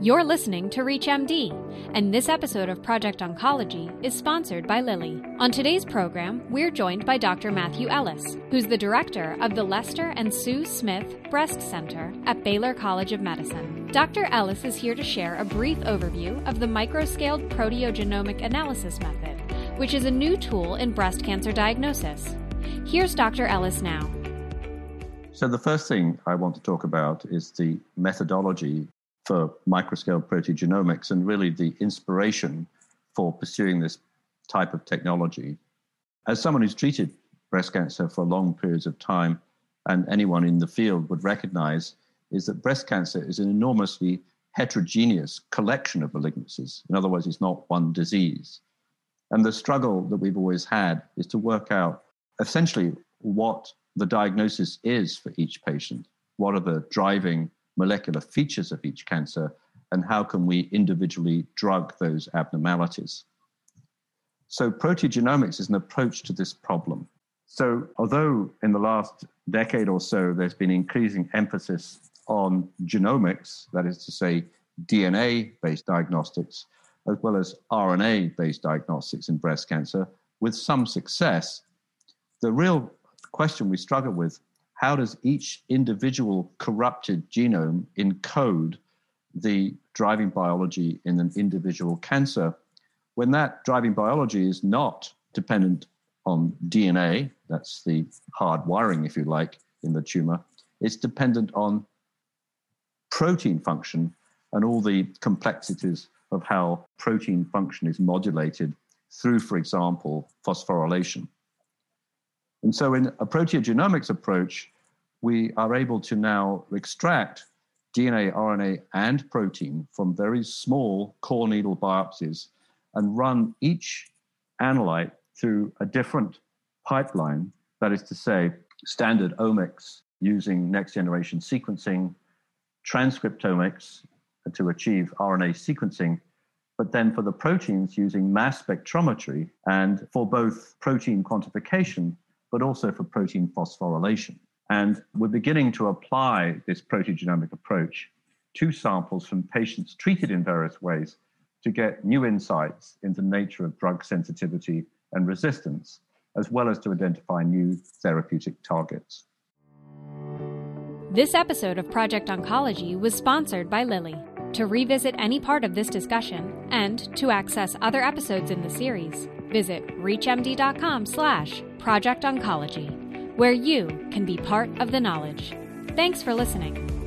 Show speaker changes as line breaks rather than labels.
You're listening to ReachMD, and this episode of Project Oncology is sponsored by Lilly. On today's program, we're joined by Dr. Matthew Ellis, who's the director of the Lester and Sue Smith Breast Center at Baylor College of Medicine. Dr. Ellis is here to share a brief overview of the microscaled proteogenomic analysis method, which is a new tool in breast cancer diagnosis. Here's Dr. Ellis now.
So, the first thing I want to talk about is the methodology for microscale proteogenomics and really the inspiration for pursuing this type of technology. As someone who's treated breast cancer for long periods of time, and anyone in the field would recognize, is that breast cancer is an enormously heterogeneous collection of malignancies. In other words, it's not one disease. And the struggle that we've always had is to work out essentially what the diagnosis is for each patient. What are the driving molecular features of each cancer and how can we individually drug those abnormalities. So, proteogenomics is an approach to this problem. So, although in the last decade or so there's been increasing emphasis on genomics, that is to say, DNA based diagnostics, as well as RNA based diagnostics in breast cancer, with some success, the real question we struggle with how does each individual corrupted genome encode the driving biology in an individual cancer when that driving biology is not dependent on DNA, that's the hard wiring, if you like, in the tumor, it's dependent on protein function and all the complexities of how protein function is modulated through, for example, phosphorylation. And so, in a proteogenomics approach, we are able to now extract DNA, RNA, and protein from very small core needle biopsies and run each analyte through a different pipeline. That is to say, standard omics using next generation sequencing, transcriptomics to achieve RNA sequencing, but then for the proteins using mass spectrometry and for both protein quantification but also for protein phosphorylation. And we're beginning to apply this proteogenomic approach to samples from patients treated in various ways to get new insights into the nature of drug sensitivity and resistance, as well as to identify new therapeutic targets.
This episode of Project Oncology was sponsored by Lilly. To revisit any part of this discussion and to access other episodes in the series, visit reachmd.com slash projectoncology, where you can be part of the knowledge. Thanks for listening.